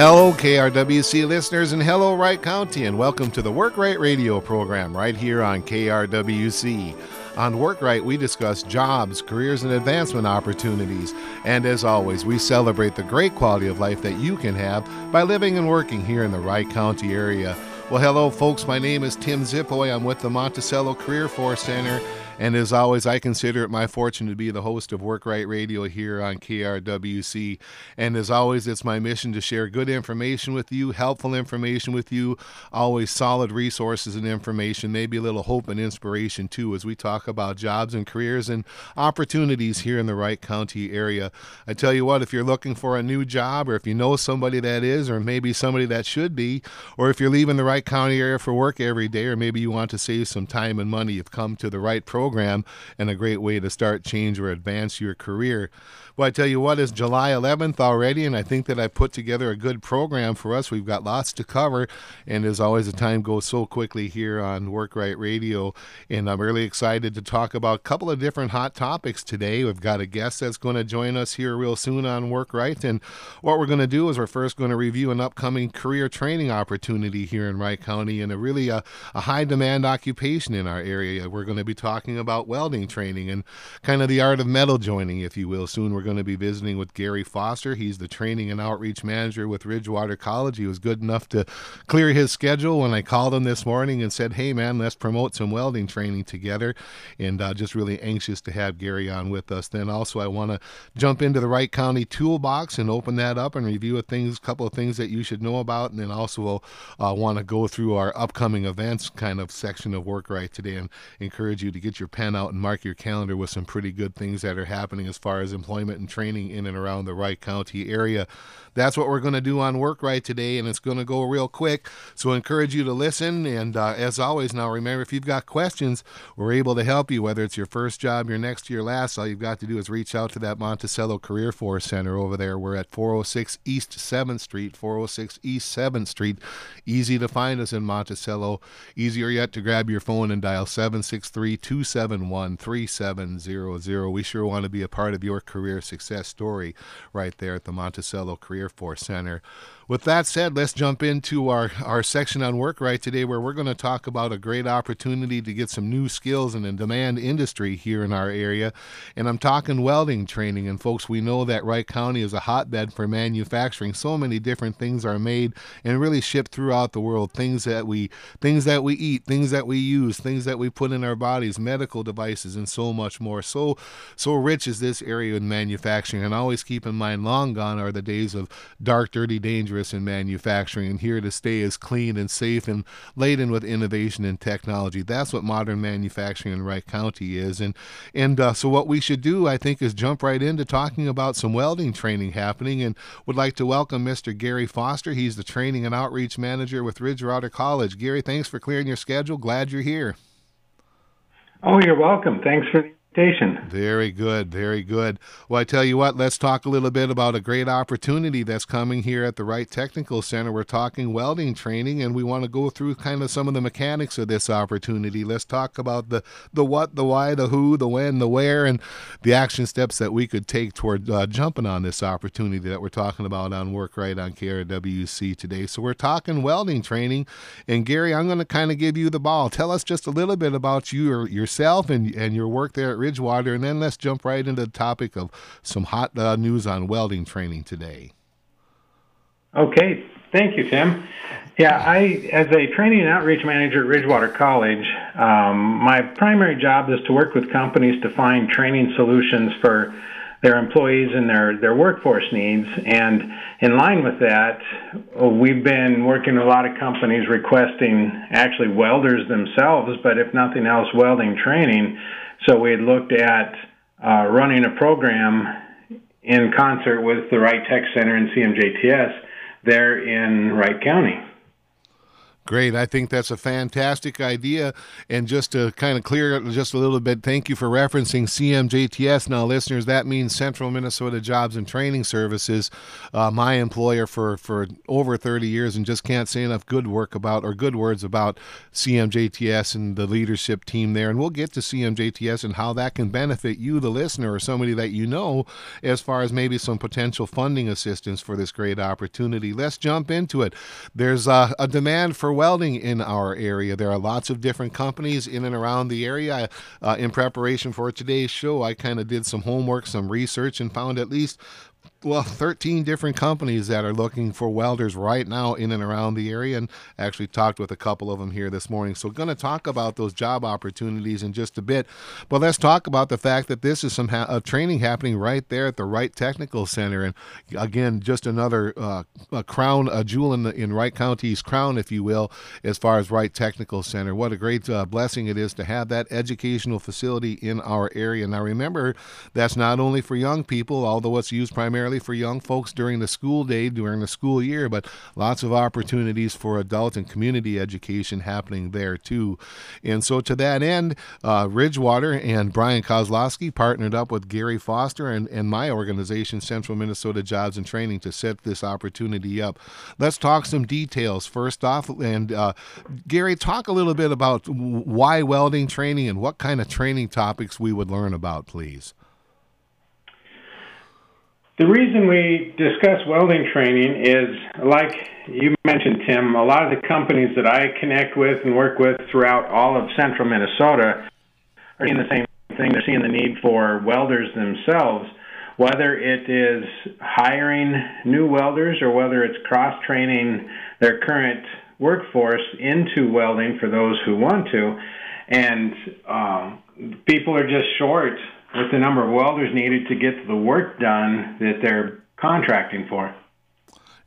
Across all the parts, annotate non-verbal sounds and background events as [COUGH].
Hello, KRWC listeners, and hello, Wright County, and welcome to the Work Right Radio program right here on KRWC. On Work Right, we discuss jobs, careers, and advancement opportunities. And as always, we celebrate the great quality of life that you can have by living and working here in the Wright County area. Well, hello, folks. My name is Tim Zipoy. I'm with the Monticello Career Force Center and as always, I consider it my fortune to be the host of Work Right Radio here on KRWC. And as always, it's my mission to share good information with you, helpful information with you, always solid resources and information, maybe a little hope and inspiration too, as we talk about jobs and careers and opportunities here in the Wright County area. I tell you what, if you're looking for a new job, or if you know somebody that is, or maybe somebody that should be, or if you're leaving the Wright County area for work every day, or maybe you want to save some time and money, you've come to the right program program and a great way to start, change, or advance your career. Well, I tell you what, it's July 11th already, and I think that I put together a good program for us. We've got lots to cover, and as always, the time goes so quickly here on Work Right Radio. And I'm really excited to talk about a couple of different hot topics today. We've got a guest that's going to join us here real soon on Work Right. And what we're going to do is we're first going to review an upcoming career training opportunity here in Wright County and a really uh, a, a high demand occupation in our area. We're going to be talking about welding training and kind of the art of metal joining, if you will. Soon we're going to be visiting with Gary Foster. He's the training and outreach manager with Ridgewater College. He was good enough to clear his schedule when I called him this morning and said, Hey, man, let's promote some welding training together. And uh, just really anxious to have Gary on with us. Then also, I want to jump into the Wright County toolbox and open that up and review a things, couple of things that you should know about. And then also uh, want to go through our upcoming events kind of section of work right today and encourage you to get your pen out and mark your calendar with some pretty good things that are happening as far as employment and training in and around the Wright County area. That's what we're going to do on Work Right today, and it's going to go real quick. So I encourage you to listen. And uh, as always, now remember if you've got questions, we're able to help you, whether it's your first job, your next, your last. All you've got to do is reach out to that Monticello Career Force Center over there. We're at 406 East 7th Street, 406 East 7th Street. Easy to find us in Monticello. Easier yet to grab your phone and dial 763 271 3700. We sure want to be a part of your career success story right there at the Monticello Career Force Center. With that said, let's jump into our, our section on work right today, where we're going to talk about a great opportunity to get some new skills in a demand industry here in our area. And I'm talking welding training. And folks, we know that Wright County is a hotbed for manufacturing. So many different things are made and really shipped throughout the world. Things that we things that we eat, things that we use, things that we put in our bodies, medical devices, and so much more. So so rich is this area in manufacturing. And always keep in mind, long gone are the days of dark, dirty, dangerous in manufacturing and here to stay is clean and safe and laden with innovation and technology. That's what modern manufacturing in Wright County is. And and uh, so what we should do, I think, is jump right into talking about some welding training happening and would like to welcome Mr. Gary Foster. He's the training and outreach manager with Ridgewater College. Gary, thanks for clearing your schedule. Glad you're here. Oh, you're welcome. Thanks for the very good, very good. Well, I tell you what, let's talk a little bit about a great opportunity that's coming here at the Wright Technical Center. We're talking welding training, and we want to go through kind of some of the mechanics of this opportunity. Let's talk about the the what, the why, the who, the when, the where, and the action steps that we could take toward uh, jumping on this opportunity that we're talking about on Work Right on KRWC today. So we're talking welding training, and Gary, I'm going to kind of give you the ball. Tell us just a little bit about you or yourself and and your work there at Ridgewater, and then let's jump right into the topic of some hot uh, news on welding training today. Okay, thank you, Tim. Yeah, I, as a training and outreach manager at Ridgewater College, um, my primary job is to work with companies to find training solutions for their employees and their, their workforce needs. And in line with that, we've been working with a lot of companies requesting actually welders themselves, but if nothing else, welding training so we had looked at uh, running a program in concert with the Wright Tech Center and CMJTS there in Wright County. Great. I think that's a fantastic idea. And just to kind of clear it just a little bit, thank you for referencing CMJTS. Now, listeners, that means Central Minnesota Jobs and Training Services, uh, my employer for, for over 30 years, and just can't say enough good work about or good words about CMJTS and the leadership team there. And we'll get to CMJTS and how that can benefit you, the listener, or somebody that you know, as far as maybe some potential funding assistance for this great opportunity. Let's jump into it. There's uh, a demand for welding in our area. There are lots of different companies in and around the area. Uh, in preparation for today's show, I kind of did some homework, some research, and found at least well, 13 different companies that are looking for welders right now in and around the area, and actually talked with a couple of them here this morning. So, going to talk about those job opportunities in just a bit. But let's talk about the fact that this is some ha- uh, training happening right there at the Wright Technical Center, and again, just another uh, a crown, a jewel in the, in Wright County's crown, if you will, as far as Wright Technical Center. What a great uh, blessing it is to have that educational facility in our area. Now, remember, that's not only for young people, although it's used primarily primarily for young folks during the school day, during the school year, but lots of opportunities for adult and community education happening there too. And so, to that end, uh, Ridgewater and Brian Kozlowski partnered up with Gary Foster and, and my organization, Central Minnesota Jobs and Training, to set this opportunity up. Let's talk some details first off. And uh, Gary, talk a little bit about why welding training and what kind of training topics we would learn about, please. The reason we discuss welding training is, like you mentioned, Tim, a lot of the companies that I connect with and work with throughout all of central Minnesota are seeing the same thing. They're seeing the need for welders themselves, whether it is hiring new welders or whether it's cross training their current workforce into welding for those who want to. And um, people are just short with the number of welders needed to get the work done that they're contracting for.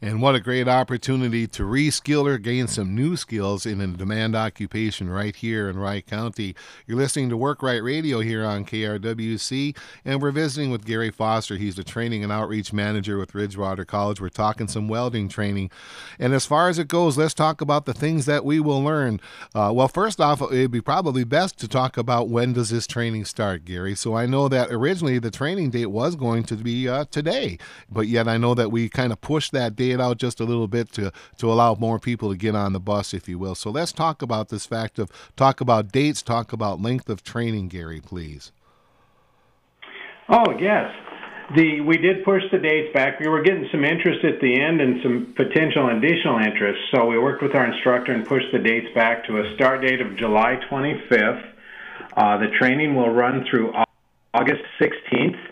And what a great opportunity to reskill or gain some new skills in a demand occupation right here in Wright County. You're listening to Work Right Radio here on KRWC, and we're visiting with Gary Foster. He's the training and outreach manager with Ridgewater College. We're talking some welding training. And as far as it goes, let's talk about the things that we will learn. Uh, well, first off, it'd be probably best to talk about when does this training start, Gary. So I know that originally the training date was going to be uh, today, but yet I know that we kind of pushed that date it out just a little bit to, to allow more people to get on the bus, if you will. So let's talk about this fact of talk about dates, talk about length of training, Gary, please. Oh, yes. The, we did push the dates back. We were getting some interest at the end and some potential additional interest. So we worked with our instructor and pushed the dates back to a start date of July 25th. Uh, the training will run through August 16th.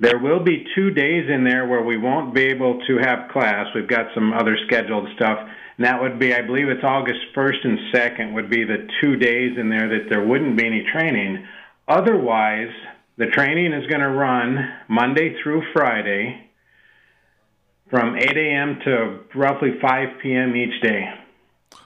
There will be two days in there where we won't be able to have class. We've got some other scheduled stuff. And that would be, I believe it's August 1st and 2nd would be the two days in there that there wouldn't be any training. Otherwise, the training is going to run Monday through Friday from 8 a.m. to roughly 5 p.m. each day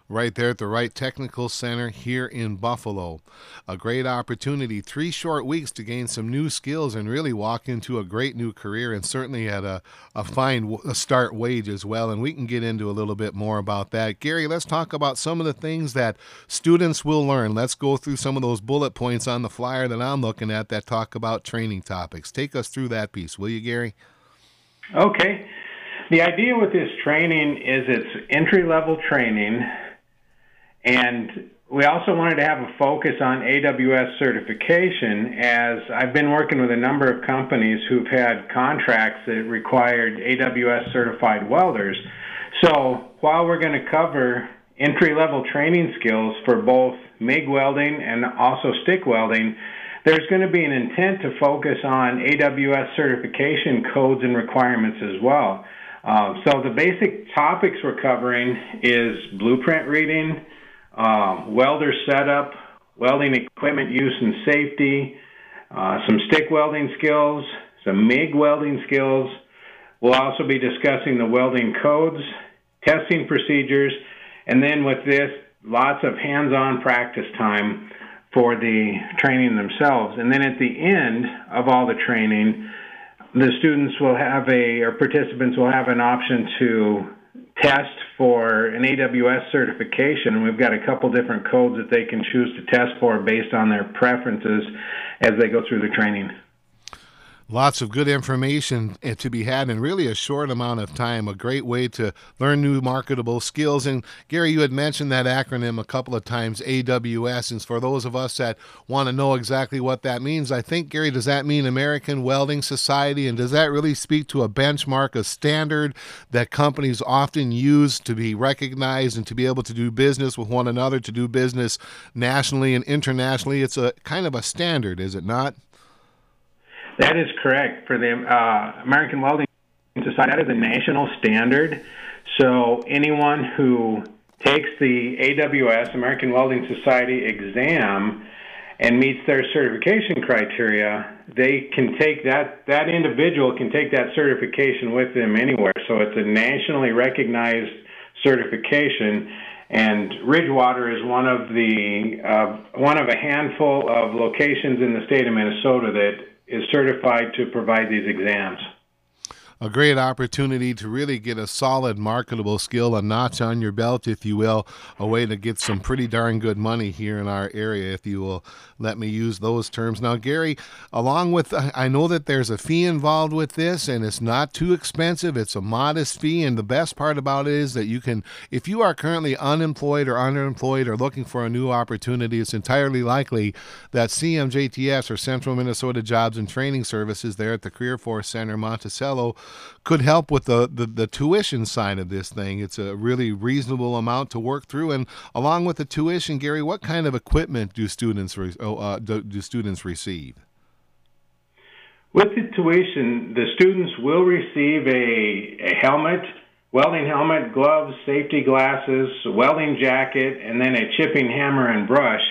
right there at the Wright Technical Center here in Buffalo. A great opportunity, three short weeks to gain some new skills and really walk into a great new career and certainly at a, a fine start wage as well. And we can get into a little bit more about that. Gary, let's talk about some of the things that students will learn. Let's go through some of those bullet points on the flyer that I'm looking at that talk about training topics. Take us through that piece, will you, Gary? Okay. The idea with this training is it's entry level training and we also wanted to have a focus on AWS certification as I've been working with a number of companies who've had contracts that required AWS certified welders. So while we're going to cover entry level training skills for both MIG welding and also stick welding, there's going to be an intent to focus on AWS certification codes and requirements as well. Uh, so the basic topics we're covering is blueprint reading, um, welder setup, welding equipment use and safety, uh, some stick welding skills, some MIG welding skills. We'll also be discussing the welding codes, testing procedures, and then with this, lots of hands-on practice time for the training themselves. And then at the end of all the training, the students will have a, or participants will have an option to test for an AWS certification, we've got a couple different codes that they can choose to test for based on their preferences as they go through the training. Lots of good information eh, to be had in really a short amount of time. A great way to learn new marketable skills. And Gary, you had mentioned that acronym a couple of times, AWS. And for those of us that want to know exactly what that means, I think, Gary, does that mean American Welding Society? And does that really speak to a benchmark, a standard that companies often use to be recognized and to be able to do business with one another, to do business nationally and internationally? It's a kind of a standard, is it not? That is correct. For the uh, American Welding Society, that is a national standard. So anyone who takes the AWS, American Welding Society exam, and meets their certification criteria, they can take that, that individual can take that certification with them anywhere. So it's a nationally recognized certification. And Ridgewater is one of the uh, one of a handful of locations in the state of Minnesota that is certified to provide these exams a great opportunity to really get a solid marketable skill, a notch on your belt, if you will, a way to get some pretty darn good money here in our area, if you will let me use those terms. Now, Gary, along with, I know that there's a fee involved with this, and it's not too expensive. It's a modest fee, and the best part about it is that you can, if you are currently unemployed or underemployed or looking for a new opportunity, it's entirely likely that CMJTS or Central Minnesota Jobs and Training Services there at the Career Force Center, Monticello, could help with the, the, the tuition side of this thing. It's a really reasonable amount to work through. And along with the tuition, Gary, what kind of equipment do students re- oh, uh, do, do students receive? With the tuition, the students will receive a, a helmet, welding helmet, gloves, safety glasses, welding jacket, and then a chipping hammer and brush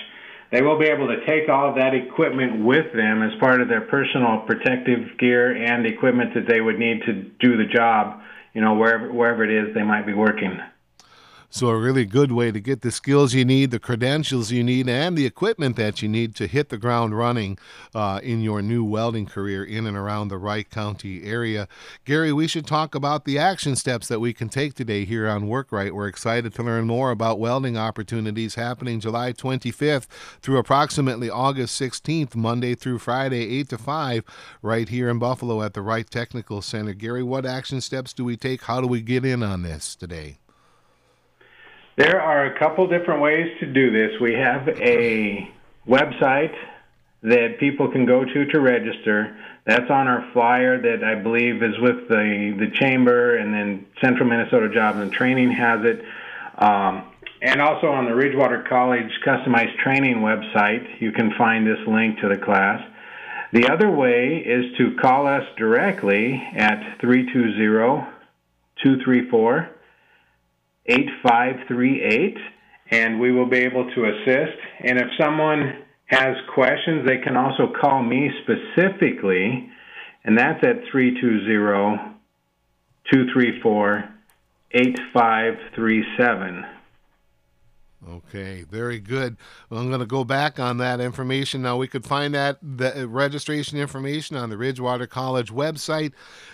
they will be able to take all of that equipment with them as part of their personal protective gear and equipment that they would need to do the job, you know, wherever wherever it is they might be working. So, a really good way to get the skills you need, the credentials you need, and the equipment that you need to hit the ground running uh, in your new welding career in and around the Wright County area. Gary, we should talk about the action steps that we can take today here on WorkRight. We're excited to learn more about welding opportunities happening July 25th through approximately August 16th, Monday through Friday, 8 to 5, right here in Buffalo at the Wright Technical Center. Gary, what action steps do we take? How do we get in on this today? There are a couple different ways to do this. We have a website that people can go to to register. That's on our flyer that I believe is with the, the chamber, and then Central Minnesota Jobs and Training has it. Um, and also on the Ridgewater College Customized Training website, you can find this link to the class. The other way is to call us directly at 320 234 8538 and we will be able to assist. And if someone has questions, they can also call me specifically, and that's at 320 234 8537. Okay, very good. Well, I'm going to go back on that information. Now, we could find that the registration information on the Ridgewater College website.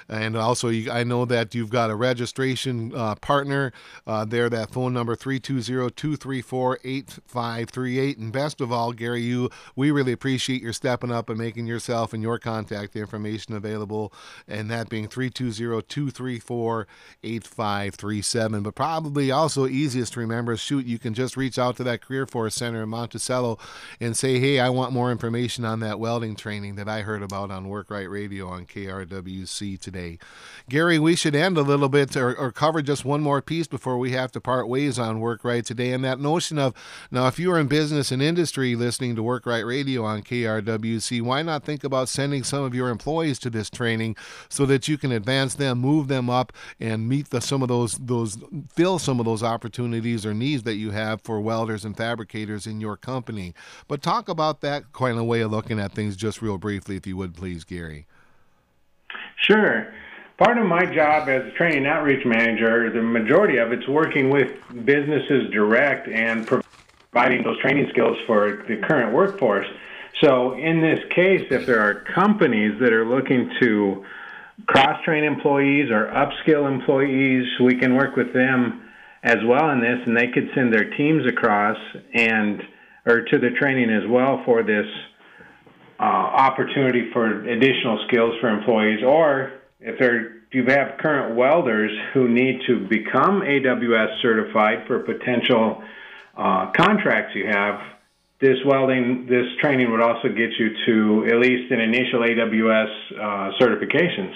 And also, I know that you've got a registration uh, partner uh, there, that phone number 320 234 8538. And best of all, Gary, you we really appreciate your stepping up and making yourself and your contact information available, and that being 320 234 8537. But probably also easiest to remember, shoot, you can just reach out to that Career Force Center in Monticello and say, hey, I want more information on that welding training that I heard about on WorkRight Radio on KRWC today. Gary, we should end a little bit or, or cover just one more piece before we have to part ways on WorkRight today. And that notion of now, if you're in business and industry listening to WorkRight Radio on KRWC, why not think about sending some of your employees to this training so that you can advance them, move them up, and meet the, some of those those fill some of those opportunities or needs that you have for welders and fabricators in your company. But talk about that kind of way of looking at things just real briefly, if you would, please, Gary. Sure. Part of my job as a training outreach manager, the majority of it's working with businesses direct and providing those training skills for the current workforce. So, in this case, if there are companies that are looking to cross train employees or upskill employees, we can work with them as well in this, and they could send their teams across and or to the training as well for this uh, opportunity for additional skills for employees. Or if they're you have current welders who need to become AWS certified for potential uh, contracts you have, this welding, this training would also get you to at least an initial AWS uh, certifications.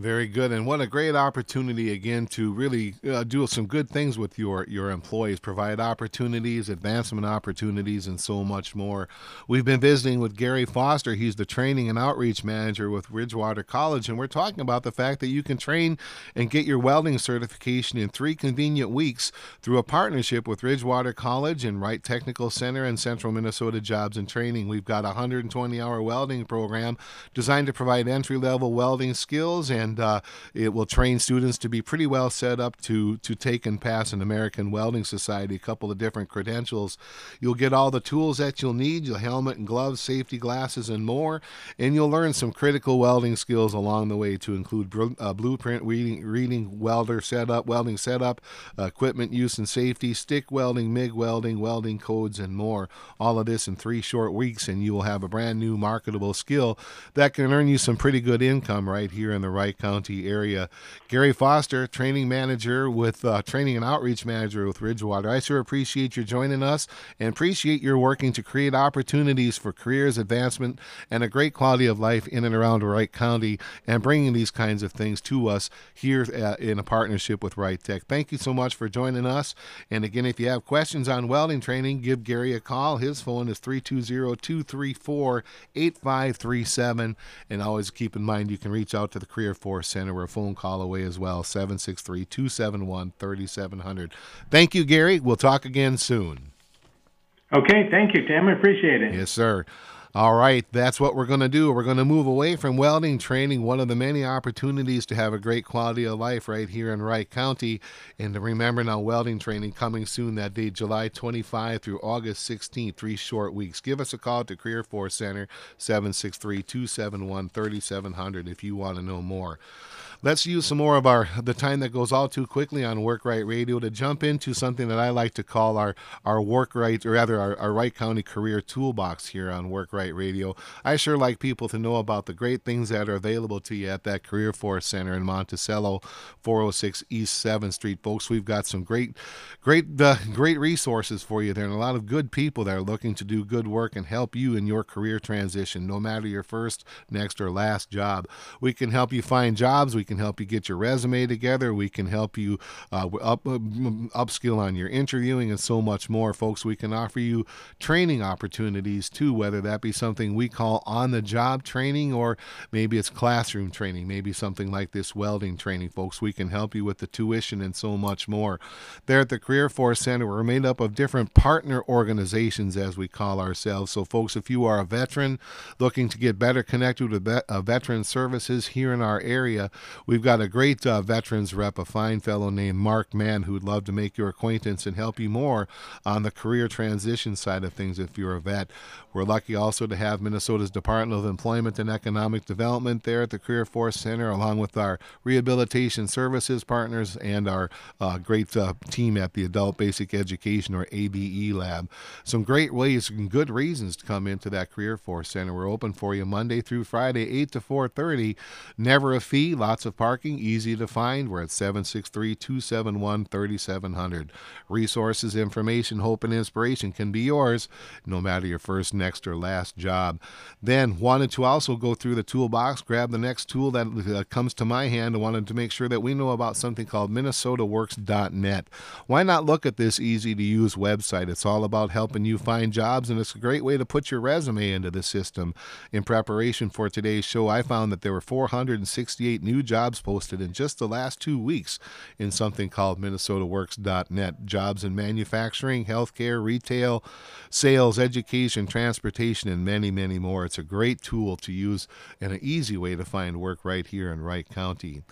Very good, and what a great opportunity again to really uh, do some good things with your your employees, provide opportunities, advancement opportunities, and so much more. We've been visiting with Gary Foster. He's the training and outreach manager with Ridgewater College, and we're talking about the fact that you can train and get your welding certification in three convenient weeks through a partnership with Ridgewater College and Wright Technical Center and Central Minnesota Jobs and Training. We've got a 120-hour welding program designed to provide entry-level welding skills and and uh, it will train students to be pretty well set up to to take and pass an American Welding Society. A couple of different credentials. You'll get all the tools that you'll need: your helmet and gloves, safety glasses, and more. And you'll learn some critical welding skills along the way, to include uh, blueprint reading, reading, welder setup, welding setup, uh, equipment use and safety, stick welding, MIG welding, welding codes, and more. All of this in three short weeks, and you will have a brand new marketable skill that can earn you some pretty good income right here in the Wright County area. Gary Foster, training manager with uh, training and outreach manager with Ridgewater. I sure appreciate you joining us and appreciate your working to create opportunities for careers advancement and a great quality of life in and around Wright County and bringing these kinds of things to us here uh, in a partnership with Wright Tech. Thank you so much for joining us. And again, if you have questions on welding training, give Gary a call. His phone is 320 234 8537. And always keep in mind you can reach out to the Career Force Force Center. We're a phone call away as well, 763 271 3700. Thank you, Gary. We'll talk again soon. Okay, thank you, Tim. I appreciate it. Yes, sir. All right, that's what we're going to do. We're going to move away from welding training, one of the many opportunities to have a great quality of life right here in Wright County. And remember now, welding training coming soon that day, July 25 through August 16, three short weeks. Give us a call to Career Force Center, 763 271 3700 if you want to know more. Let's use some more of our the time that goes all too quickly on Work Right Radio to jump into something that I like to call our our Work Right, or rather our, our Wright County Career Toolbox here on Work Right Radio. I sure like people to know about the great things that are available to you at that Career Force Center in Monticello, 406 East 7th Street, folks. We've got some great, great, uh, great resources for you there, and a lot of good people that are looking to do good work and help you in your career transition, no matter your first, next, or last job. We can help you find jobs. We can help you get your resume together. We can help you uh, up, uh, upskill on your interviewing and so much more, folks. We can offer you training opportunities too, whether that be something we call on the job training or maybe it's classroom training, maybe something like this welding training, folks. We can help you with the tuition and so much more. There at the Career Force Center, we're made up of different partner organizations, as we call ourselves. So, folks, if you are a veteran looking to get better connected with uh, veteran services here in our area, We've got a great uh, veterans rep, a fine fellow named Mark Mann, who'd love to make your acquaintance and help you more on the career transition side of things if you're a vet. We're lucky also to have Minnesota's Department of Employment and Economic Development there at the Career Force Center, along with our rehabilitation services partners and our uh, great uh, team at the Adult Basic Education or ABE Lab. Some great ways and good reasons to come into that Career Force Center. We're open for you Monday through Friday, 8 to 4:30. Never a fee, lots of of parking, easy to find. We're at 763 271 3700. Resources, information, hope, and inspiration can be yours no matter your first, next, or last job. Then, wanted to also go through the toolbox, grab the next tool that uh, comes to my hand, and wanted to make sure that we know about something called MinnesotaWorks.net. Why not look at this easy to use website? It's all about helping you find jobs, and it's a great way to put your resume into the system. In preparation for today's show, I found that there were 468 new jobs jobs posted in just the last two weeks in something called MinnesotaWorks.net. Jobs in manufacturing, healthcare, retail, sales, education, transportation, and many, many more. It's a great tool to use and an easy way to find work right here in Wright County.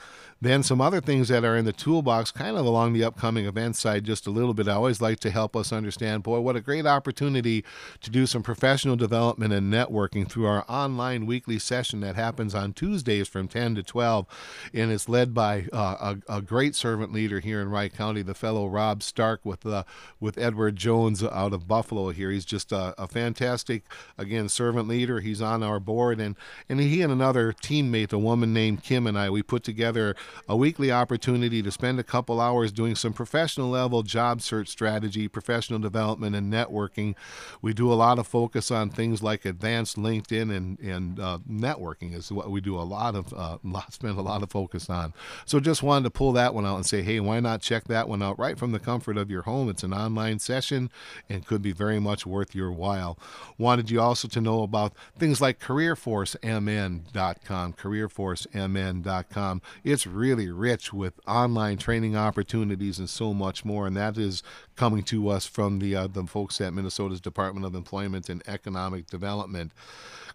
Then some other things that are in the toolbox, kind of along the upcoming event side, just a little bit. I always like to help us understand, boy, what a great opportunity to do some professional development and networking through our online weekly session that happens on Tuesdays from 10 to 12. And it's led by uh, a, a, great servant leader here in Wright County, the fellow Rob Stark with, uh, with Edward Jones out of Buffalo here. He's just a, a fantastic, again, servant leader. He's on our board. And, and he and another teammate, a woman named Kim, and I, we put together a weekly opportunity to spend a couple hours doing some professional level job search strategy, professional development, and networking. We do a lot of focus on things like advanced LinkedIn and, and uh, networking is what we do a lot of, uh, [LAUGHS] spend a lot of focus on. So just wanted to pull that one out and say, hey, why not check that one out right from the comfort of your home? It's an online session and could be very much worth your while. Wanted you also to know about things like CareerForceMN.com, CareerForceMN.com. It's really rich with online training opportunities and so much more. And that is coming to us from the uh, the folks at Minnesota's Department of Employment and Economic Development.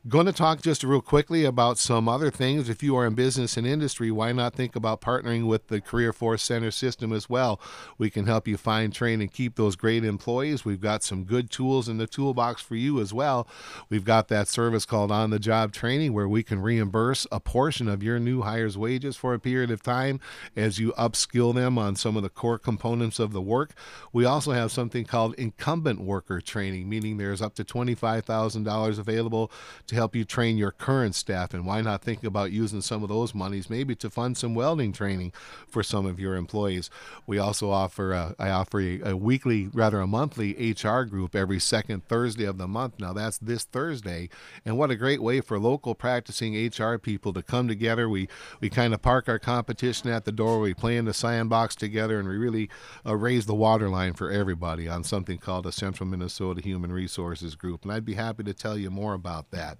Going to talk just real quickly about some other things. If you are in business and industry, why not think about partnering with the Career Force Center system as well? We can help you find, train, and keep those great employees. We've got some good tools in the toolbox for you as well. We've got that service called On the Job Training where we can reimburse a portion of your new hire's wages for a period of time as you upskill them on some of the core components of the work. We also have something called incumbent worker training, meaning there's up to $25,000 available to to help you train your current staff. And why not think about using some of those monies maybe to fund some welding training for some of your employees? We also offer, a, I offer a, a weekly, rather a monthly HR group every second Thursday of the month. Now that's this Thursday. And what a great way for local practicing HR people to come together. We, we kind of park our competition at the door. We play in the sandbox together and we really uh, raise the waterline for everybody on something called a Central Minnesota Human Resources Group. And I'd be happy to tell you more about that.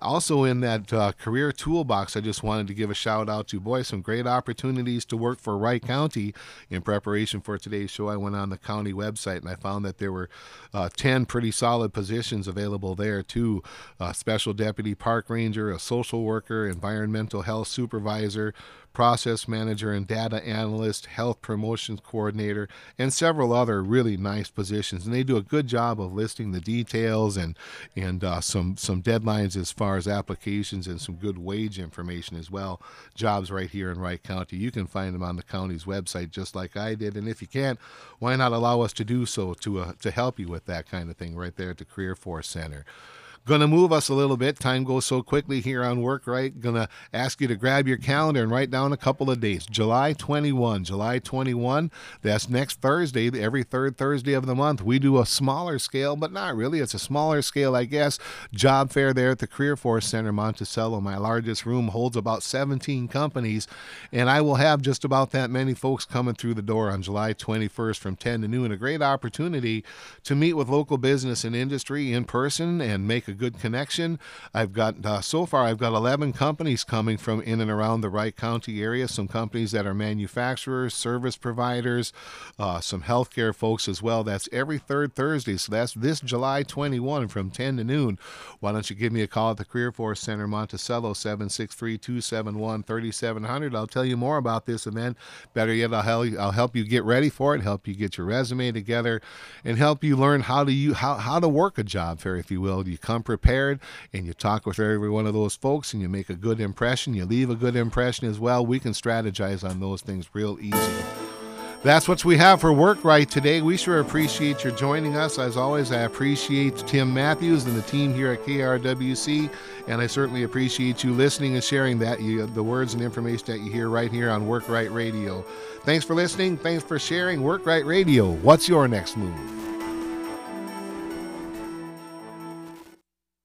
Also, in that uh, career toolbox, I just wanted to give a shout out to boy, some great opportunities to work for Wright County. In preparation for today's show, I went on the county website and I found that there were uh, 10 pretty solid positions available there, too. A special deputy park ranger, a social worker, environmental health supervisor, process manager and data analyst, health promotions coordinator, and several other really nice positions. And they do a good job of listing the details and and uh, some some deadlines as far as applications and some good wage information as well. Jobs right here in Wright County. You can find them on the county's website just like I did. And if you can't, why not allow us to do so to uh, to help you with that kind of thing right there at the Career Force Center. Going to move us a little bit. Time goes so quickly here on work, right? Going to ask you to grab your calendar and write down a couple of dates. July 21. July 21, that's next Thursday, every third Thursday of the month. We do a smaller scale, but not really. It's a smaller scale, I guess. Job fair there at the Career Force Center, Monticello. My largest room holds about 17 companies, and I will have just about that many folks coming through the door on July 21st from 10 to noon. A great opportunity to meet with local business and industry in person and make a good connection. I've got uh, so far I've got 11 companies coming from in and around the Wright County area. Some companies that are manufacturers, service providers, uh, some healthcare folks as well. That's every third Thursday. So that's this July 21 from 10 to noon. Why don't you give me a call at the Career Force Center, Monticello, 763-271-3700. I'll tell you more about this event. Better yet, I'll help you, I'll help you get ready for it, help you get your resume together, and help you learn how to you how how to work a job fair, if you will. You come prepared and you talk with every one of those folks and you make a good impression, you leave a good impression as well, we can strategize on those things real easy. That's what we have for Work Right today. We sure appreciate your joining us. As always, I appreciate Tim Matthews and the team here at KRWC, and I certainly appreciate you listening and sharing that you, the words and information that you hear right here on Work Right Radio. Thanks for listening. Thanks for sharing Work Right Radio. What's your next move?